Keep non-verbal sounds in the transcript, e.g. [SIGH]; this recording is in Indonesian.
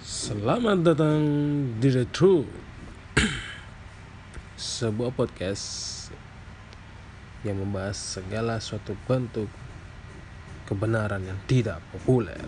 Selamat datang di The True, [CLEARS THROAT] Sebuah podcast Yang membahas segala suatu bentuk Kebenaran yang tidak populer.